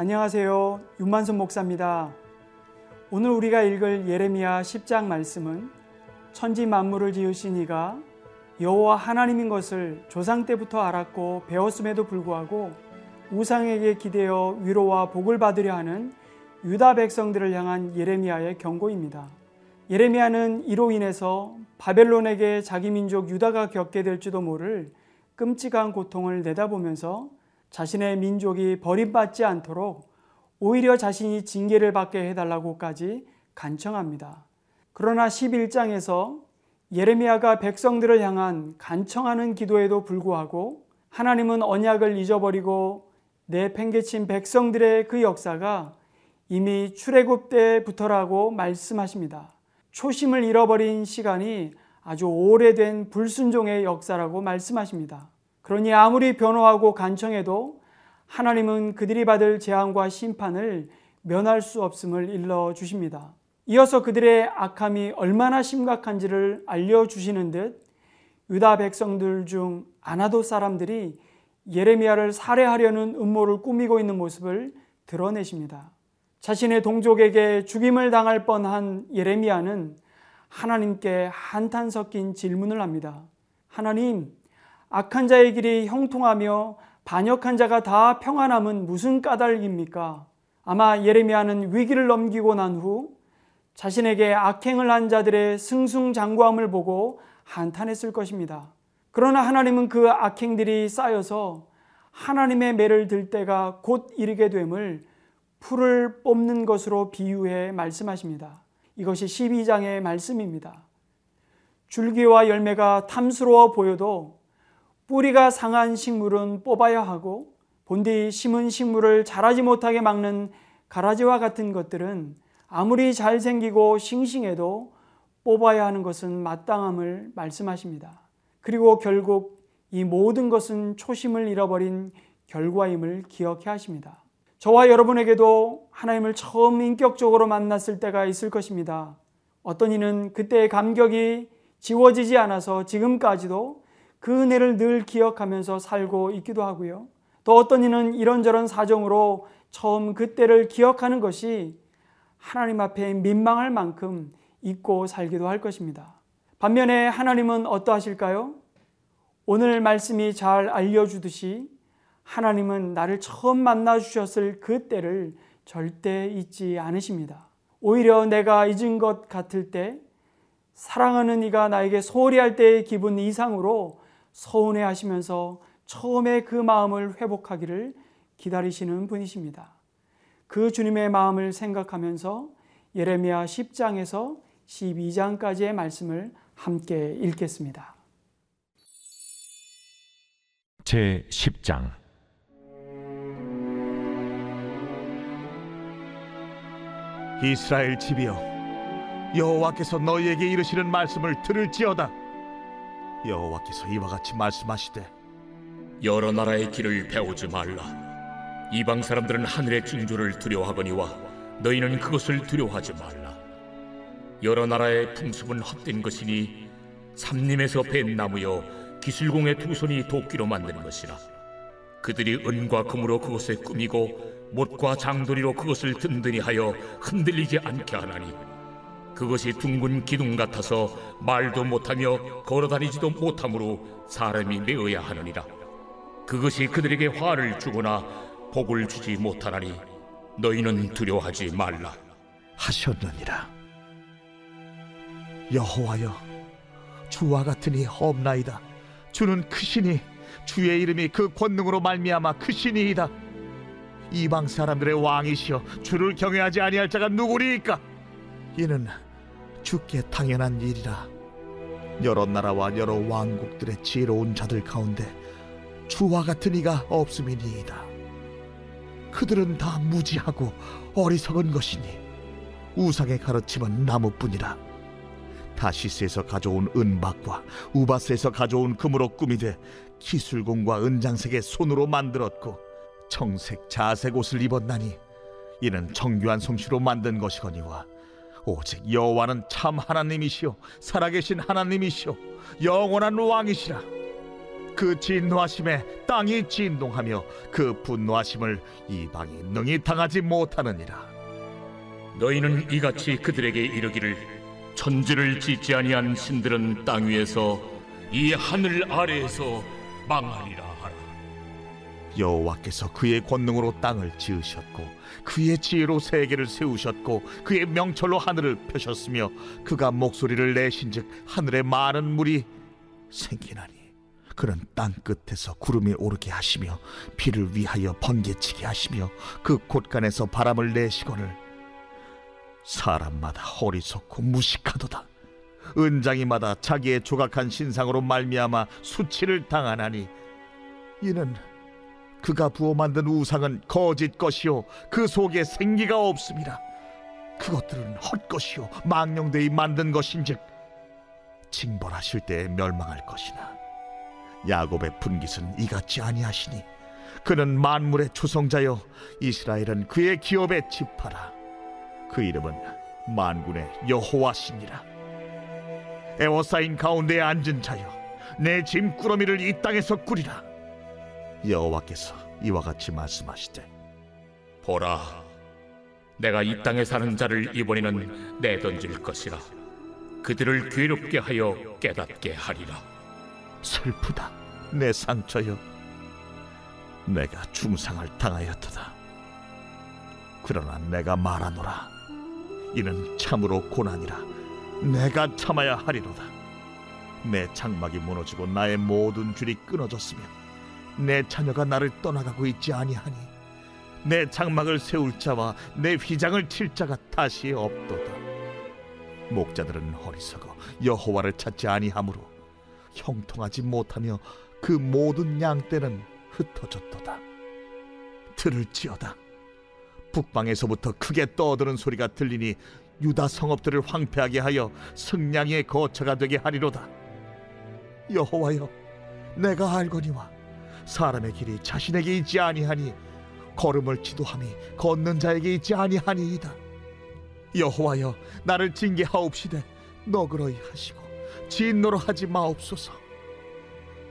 안녕하세요. 윤만선 목사입니다. 오늘 우리가 읽을 예레미야 10장 말씀은 천지 만물을 지으신 이가 여호와 하나님인 것을 조상 때부터 알았고 배웠음에도 불구하고 우상에게 기대어 위로와 복을 받으려 하는 유다 백성들을 향한 예레미야의 경고입니다. 예레미야는 이로 인해서 바벨론에게 자기 민족 유다가 겪게 될지도 모를 끔찍한 고통을 내다보면서 자신의 민족이 버림받지 않도록 오히려 자신이 징계를 받게 해달라고까지 간청합니다. 그러나 11장에서 예레미야가 백성들을 향한 간청하는 기도에도 불구하고 하나님은 언약을 잊어버리고 내팽개친 백성들의 그 역사가 이미 출애굽 때부터라고 말씀하십니다. 초심을 잃어버린 시간이 아주 오래된 불순종의 역사라고 말씀하십니다. 그러니 아무리 변호하고 간청해도 하나님은 그들이 받을 재앙과 심판을 면할 수 없음을 일러 주십니다. 이어서 그들의 악함이 얼마나 심각한지를 알려 주시는 듯 유다 백성들 중 아나도 사람들이 예레미야를 살해하려는 음모를 꾸미고 있는 모습을 드러내십니다. 자신의 동족에게 죽임을 당할 뻔한 예레미야는 하나님께 한탄 섞인 질문을 합니다. 하나님, 악한 자의 길이 형통하며 반역한 자가 다 평안함은 무슨 까닭입니까? 아마 예레미야는 위기를 넘기고 난 후 자신에게 악행을 한 자들의 승승장구함을 보고 한탄했을 것입니다. 그러나 하나님은 그 악행들이 쌓여서 하나님의 매를 들 때가 곧 이르게 됨을 풀을 뽑는 것으로 비유해 말씀하십니다. 이것이 12장의 말씀입니다. 줄기와 열매가 탐스러워 보여도 뿌리가 상한 식물은 뽑아야 하고 본디 심은 식물을 자라지 못하게 막는 가라지와 같은 것들은 아무리 잘생기고 싱싱해도 뽑아야 하는 것은 마땅함을 말씀하십니다. 그리고 결국 이 모든 것은 초심을 잃어버린 결과임을 기억해 하십니다. 저와 여러분에게도 하나님을 처음 인격적으로 만났을 때가 있을 것입니다. 어떤 이는 그때의 감격이 지워지지 않아서 지금까지도 그 은혜를 늘 기억하면서 살고 있기도 하고요. 또 어떤 이는 이런저런 사정으로 처음 그때를 기억하는 것이 하나님 앞에 민망할 만큼 잊고 살기도 할 것입니다. 반면에 하나님은 어떠하실까요? 오늘 말씀이 잘 알려주듯이 하나님은 나를 처음 만나 주셨을 그 때를 절대 잊지 않으십니다. 오히려 내가 잊은 것 같을 때 사랑하는 이가 나에게 소홀히 할 때의 기분 이상으로 서운해 하시면서 처음에 그 마음을 회복하기를 기다리시는 분이십니다. 그 주님의 마음을 생각하면서 예레미야 10장에서 12장까지의 말씀을 함께 읽겠습니다. 제 10장 이스라엘 집이여 여호와께서 너희에게 이르시는 말씀을 들을지어다 여호와께서 이와 같이 말씀하시되 여러 나라의 길을 배우지 말라. 이방 사람들은 하늘의 징조를 두려워하거니와 너희는 그것을 두려워하지 말라. 여러 나라의 풍습은 헛된 것이니 삼림에서 벤 나무여 기술공의 두 손이 도끼로 만든 것이라. 그들이 은과 금으로 그것에 꾸미고 못과 장도리로 그것을 든든히 하여 흔들리지 않게 하나니 그것이 둥근 기둥 같아서 말도 못하며 걸어다니지도 못하므로 사람이 메어야 하느니라. 그것이 그들에게 화를 주거나 복을 주지 못하나니 너희는 두려워하지 말라. 하셨느니라. 여호와여 주와 같으니 없나이다. 주는 크시니 주의 이름이 그 권능으로 말미암아 크시니이다. 이방 사람들의 왕이시여 주를 경외하지 아니할 자가 누구리이까? 이는 주께 당연한 일이라. 여러 나라와 여러 왕국들의 지혜로운 자들 가운데 주와 같은 이가 없음이니이다. 그들은 다 무지하고 어리석은 것이니 우상의 가르침은 나무뿐이라. 다시스에서 가져온 은박과 우바스에서 가져온 금으로 꾸미되 기술공과 은장색의 손으로 만들었고 청색 자색 옷을 입었나니 이는 정교한 솜씨로 만든 것이거니와 오직 여호와는 참 하나님이시요 살아계신 하나님이시요 영원한 왕이시라. 그 진노하심에 땅이 진동하며 그 분노하심을 이방이 능히 당하지 못하느니라. 너희는 이같이 그들에게 이르기를 천지를 짓지 아니한 신들은 땅 위에서 이 하늘 아래에서 망하리라. 여호와께서 그의 권능으로 땅을 지으셨고 그의 지혜로 세계를 세우셨고 그의 명철로 하늘을 펴셨으며 그가 목소리를 내신즉 하늘에 많은 물이 생기나니 그는 땅 끝에서 구름이 오르게 하시며 비를 위하여 번개치게 하시며 그 곳간에서 바람을 내시거늘 사람마다 어리석고 무식하도다. 은장이마다 자기의 조각한 신상으로 말미암아 수치를 당하나니 이는 그가 부어 만든 우상은 거짓 것이요 그 속에 생기가 없음이라 그것들은 헛것이요 망령되이 만든 것인즉 징벌하실 때에 멸망할 것이나. 야곱의 분깃은 이같이 아니하시니 그는 만물의 조성자여 이스라엘은 그의 기업의 지파라. 그 이름은 만군의 여호와시니라. 에워싸인 가운데에 앉은 자여 내 짐꾸러미를 이 땅에서 꾸리라 여호와께서 이와 같이 말씀하시되 보라, 내가 이 땅에 사는 자를 이번에는 내던질 것이라. 그들을 괴롭게 하여 깨닫게 하리라. 슬프다 내 상처여. 내가 중상을 당하였도다. 그러나 내가 말하노라. 이는 참으로 고난이라. 내가 참아야 하리로다. 내 장막이 무너지고 나의 모든 줄이 끊어졌으며 내 자녀가 나를 떠나가고 있지 아니하니 내 장막을 세울 자와 내 휘장을 칠 자가 다시 없도다 목자들은 어리석어 여호와를 찾지 아니하므로 형통하지 못하며 그 모든 양떼는 흩어졌도다. 들을지어다. 북방에서부터 크게 떠드는 소리가 들리니 유다 성읍들을 황폐하게 하여 승냥이의 거처가 되게 하리로다. 여호와여, 내가 알거니와 사람의 길이 자신에게 있지 아니하니 걸음을 지도함이 걷는 자에게 있지 아니하니이다. 여호와여, 나를 징계하옵시되 너그러이 하시고 진노로 하지 마옵소서.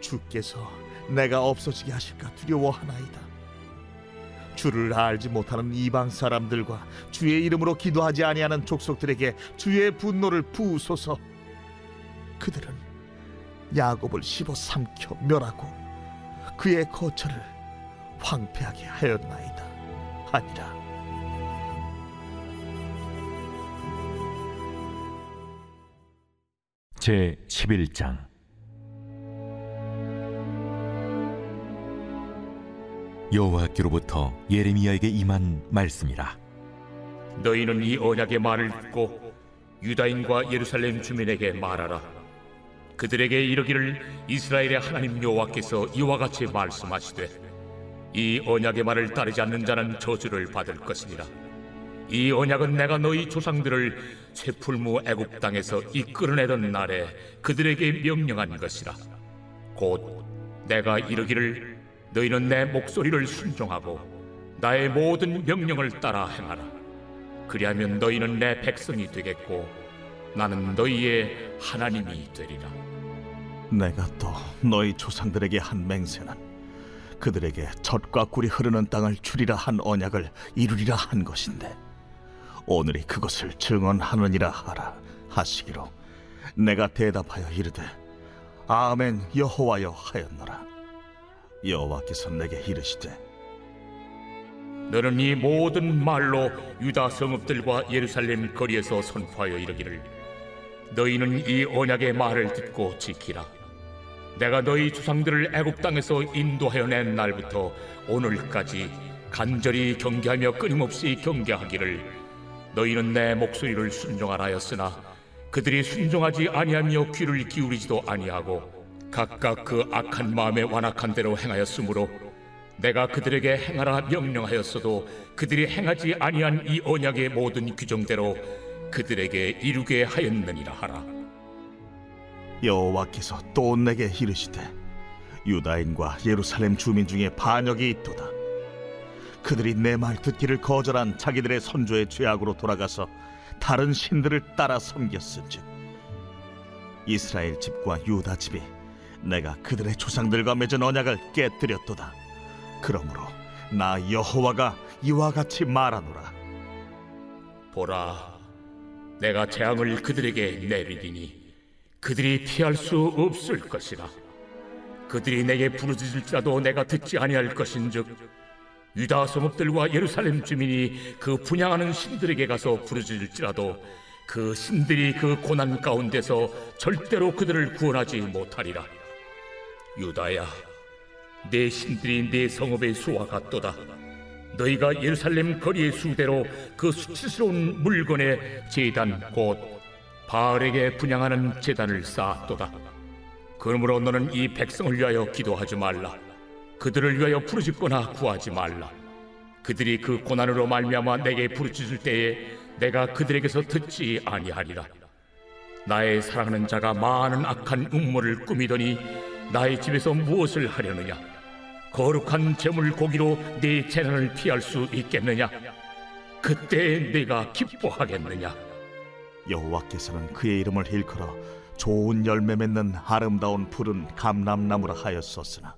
주께서 내가 없어지게 하실까 두려워하나이다. 주를 알지 못하는 이방 사람들과 주의 이름으로 기도하지 아니하는 족속들에게 주의 분노를 부으소서. 그들은 야곱을 씹어 삼켜 멸하고 그의 거처를 황폐하게 하였나이다. 아니라. 제 11장 여호와께로부터 예레미야에게 임한 말씀이라 너희는 이 언약의 말을 듣고 유다인과 예루살렘 주민에게 말하라. 그들에게 이르기를 이스라엘의 하나님 여호와께서 이와 같이 말씀하시되 이 언약의 말을 따르지 않는 자는 저주를 받을 것이니라. 이 언약은 내가 너희 조상들을 쇠풀무 애굽 땅에서 이끌어내던 날에 그들에게 명령한 것이라. 곧 내가 이르기를 너희는 내 목소리를 순종하고 나의 모든 명령을 따라 행하라. 그리하면 너희는 내 백성이 되겠고 나는 너희의 하나님이 되리라. 내가 또 너희 조상들에게 한 맹세는 그들에게 젖과 꿀이 흐르는 땅을 주리라 한 언약을 이루리라 한 것인데 오늘이 그것을 증언하느니라 하라 하시기로 내가 대답하여 이르되 아멘 여호와여 하였노라. 여호와께서 내게 이르시되 너는 이 모든 말로 유다 성읍들과 예루살렘 거리에서 선포하여 이르기를 너희는 이 언약의 말을 듣고 지키라 내가 너희 조상들을 애굽 땅에서 인도하여 낸 날부터 오늘까지 간절히 경계하며 끊임없이 경계하기를 너희는 내 목소리를 순종하라 하였으나 그들이 순종하지 아니하며 귀를 기울이지도 아니하고 각각 그 악한 마음에 완악한 대로 행하였으므로 내가 그들에게 행하라 명령하였어도 그들이 행하지 아니한 이 언약의 모든 규정대로 그들에게 이루게 하였느니라 하라 여호와께서 또 내게 이르시되 유다인과 예루살렘 주민 중에 반역이 있도다 그들이 내 말 듣기를 거절한 자기들의 선조의 죄악으로 돌아가서 다른 신들을 따라 섬겼은즉 이스라엘 집과 유다 집이 내가 그들의 조상들과 맺은 언약을 깨뜨렸도다. 그러므로 나 여호와가 이와 같이 말하노라. 보라, 내가 재앙을 그들에게 내리리니 그들이 피할 수 없을 것이라. 그들이 내게 부르짖을지라도 내가 듣지 아니할 것인즉 유다 성읍들과 예루살렘 주민이 그 분양하는 신들에게 가서 부르짖을지라도 그 신들이 그 고난 가운데서 절대로 그들을 구원하지 못하리라. 유다야, 내 신들이 내 성읍의 수와 같도다. 너희가 예루살렘 거리의 수대로 그 수치스러운 물건의 제단 곧 바알에게 분양하는 제단을 쌓았도다. 그러므로 너는 이 백성을 위하여 기도하지 말라. 그들을 위하여 부르짖거나 구하지 말라. 그들이 그 고난으로 말미암아 내게 부르짖을 때에 내가 그들에게서 듣지 아니하리라. 나의 사랑하는 자가 많은 악한 음모를 꾸미더니 나의 집에서 무엇을 하려느냐? 거룩한 제물 고기로 네 재난을 피할 수 있겠느냐? 그때 내가 기뻐하겠느냐? 여호와께서는 그의 이름을 일컬어 좋은 열매 맺는 아름다운 푸른 감람나무라 하였었으나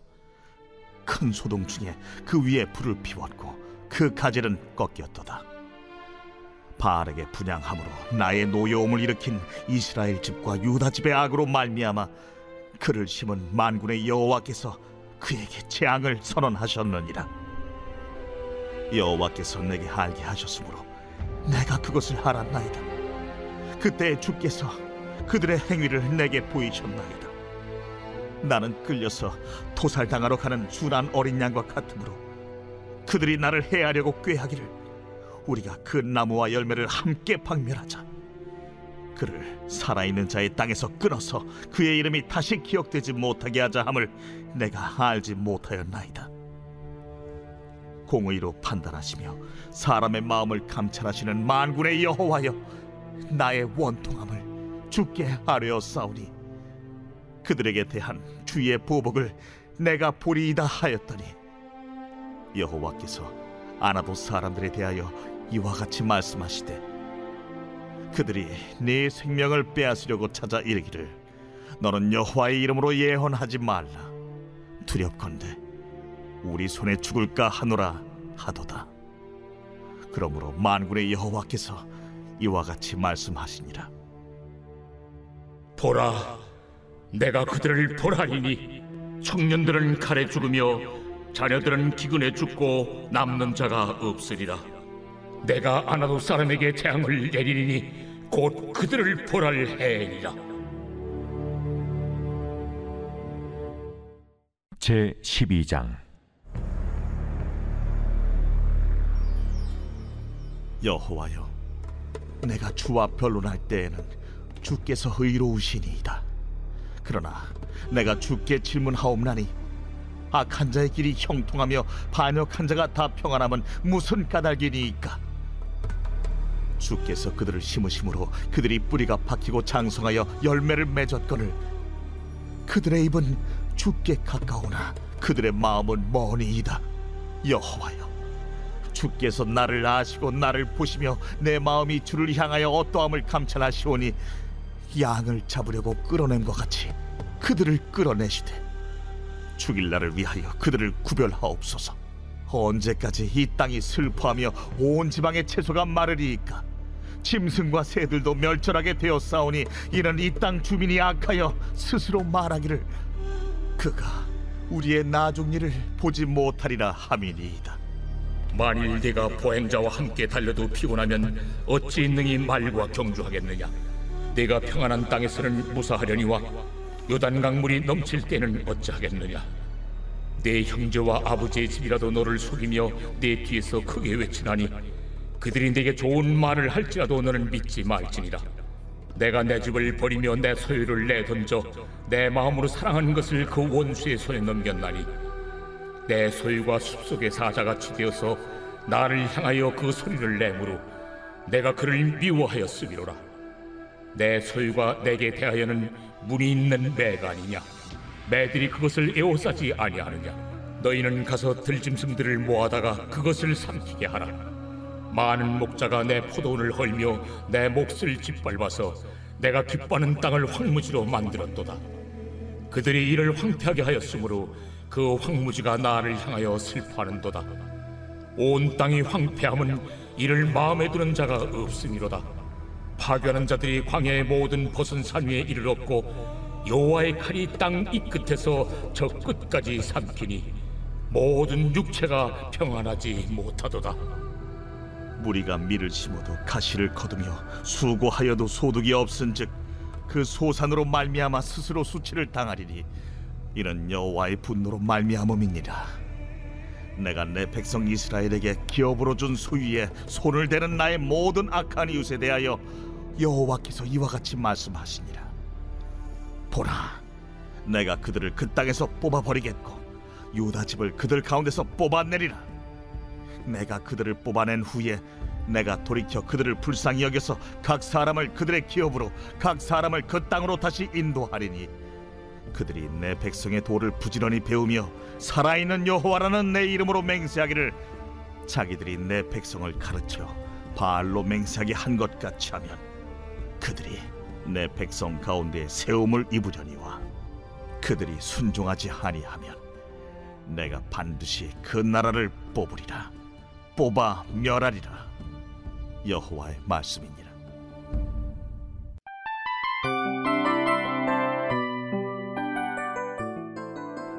큰 소동 중에 그 위에 불을 피웠고 그 가지는 꺾였도다. 바알에게 분양함으로 나의 노여움을 일으킨 이스라엘 집과 유다 집의 악으로 말미암아 그를 심은 만군의 여호와께서 그에게 재앙을 선언하셨느니라. 여호와께서 내게 알게 하셨으므로 내가 그것을 알았나이다. 그때 주께서 그들의 행위를 내게 보이셨나이다. 나는 끌려서 토살당하러 가는 순한 어린 양과 같으므로 그들이 나를 해하려고 꾀하기를 우리가 그 나무와 열매를 함께 박멸하자. 그를 살아있는 자의 땅에서 끊어서 그의 이름이 다시 기억되지 못하게 하자 함을 내가 알지 못하였나이다. 공의로 판단하시며 사람의 마음을 감찰하시는 만군의 여호와여 나의 원통함을 주께 아뢰어 싸우니 그들에게 대한 주의 보복을 내가 보리이다 하였더니 여호와께서 아나도 사람들에 대하여 이와 같이 말씀하시되 그들이 네 생명을 빼앗으려고 찾아 이르기를 너는 여호와의 이름으로 예언하지 말라. 두렵건대 우리 손에 죽을까 하노라 하도다. 그러므로 만군의 여호와께서 이와 같이 말씀하시니라 보라, 내가 그들을 벌하리니 청년들은 칼에 죽으며 자녀들은 기근에 죽고 남는 자가 없으리라. 내가 아나도 사람에게 재앙을 내리니 곧 그들을 벌할 해이라. 제 12장 여호와여 내가 주와 변론할 때에는 주께서 의로우시니이다. 그러나 내가 주께 질문하옵나니 악한 자의 길이 형통하며 반역한 자가 다 평안함은 무슨 까닭이니이까? 주께서 그들을 심으심으로 그들이 뿌리가 박히고 장성하여 열매를 맺었거늘 그들의 입은 주께 가까우나 그들의 마음은 머니이다. 여호와여 주께서 나를 아시고 나를 보시며 내 마음이 주를 향하여 어떠함을 감찰하시오니 양을 잡으려고 끌어낸 것 같이 그들을 끌어내시되 죽일 날을 위하여 그들을 구별하옵소서. 언제까지 이 땅이 슬퍼하며 온 지방의 채소가 마르리이까? 짐승과 새들도 멸절하게 되었사오니 이는 이 땅 주민이 악하여 스스로 말하기를 그가 우리의 나중 일을 보지 못하리라 함이니이다 만일 네가 보행자와 함께 달려도 피곤하면 어찌 능히 말과 경주하겠느냐? 네가 평안한 땅에서는 무사하려니와 요단 강 물이 넘칠 때는 어찌하겠느냐? 내 형제와 아버지의 집이라도 너를 속이며 내 뒤에서 크게 외치나니 그들이 내게 좋은 말을 할지라도 너는 믿지 말지니라. 내가 내 집을 버리며 내 소유를 내던져 내 마음으로 사랑하는 것을 그 원수의 손에 넘겼나니 내 소유가 숲속의 사자같이 되어서 나를 향하여 그 소리를 내므로 내가 그를 미워하였으리로라. 내 소유가 내게 대하여는 문이 있는 매가 아니냐? 매들이 그것을 에워싸지 아니하느냐? 너희는 가서 들짐승들을 모아다가 그것을 삼키게 하라. 많은 목자가 내 포도원을 헐며 내 몫을 짓밟아서 내가 기뻐하는 땅을 황무지로 만들었도다. 그들이 이를 황폐하게 하였으므로 그 황무지가 나를 향하여 슬퍼하는도다. 온 땅이 황폐함은 이를 마음에 두는 자가 없음이로다. 파괴하는 자들이 광야의 모든 벗은 산 위에 이를 얻고 여호와의 칼이 땅 이 끝에서 저 끝까지 삼키니 모든 육체가 평안하지 못하도다. 무리가 밀을 심어도 가시를 거두며 수고하여도 소득이 없은즉 그 소산으로 말미암아 스스로 수치를 당하리니 이는 여호와의 분노로 말미암음이니라. 내가 내 백성 이스라엘에게 기업으로 준 소유에 손을 대는 나의 모든 악한 이웃에 대하여 여호와께서 이와 같이 말씀하시니라. 보라 내가 그들을 그 땅에서 뽑아 버리겠고 유다 집을 그들 가운데서 뽑아내리라. 내가 그들을 뽑아낸 후에 내가 돌이켜 그들을 불쌍히 여겨서 각 사람을 그들의 기업으로 각 사람을 그 땅으로 다시 인도하리니 그들이 내 백성의 도를 부지런히 배우며 살아있는 여호와라는 내 이름으로 맹세하기를 자기들이 내 백성을 가르쳐 바알로 맹세하게 한 것 같이 하면 그들이 내 백성 가운데 세움을 입으려니와 그들이 순종하지 아니하면 내가 반드시 그 나라를 뽑으리라. 뽑아 멸하리라. 여호와의 말씀이니라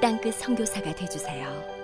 땅끝 선교사가 되주세요.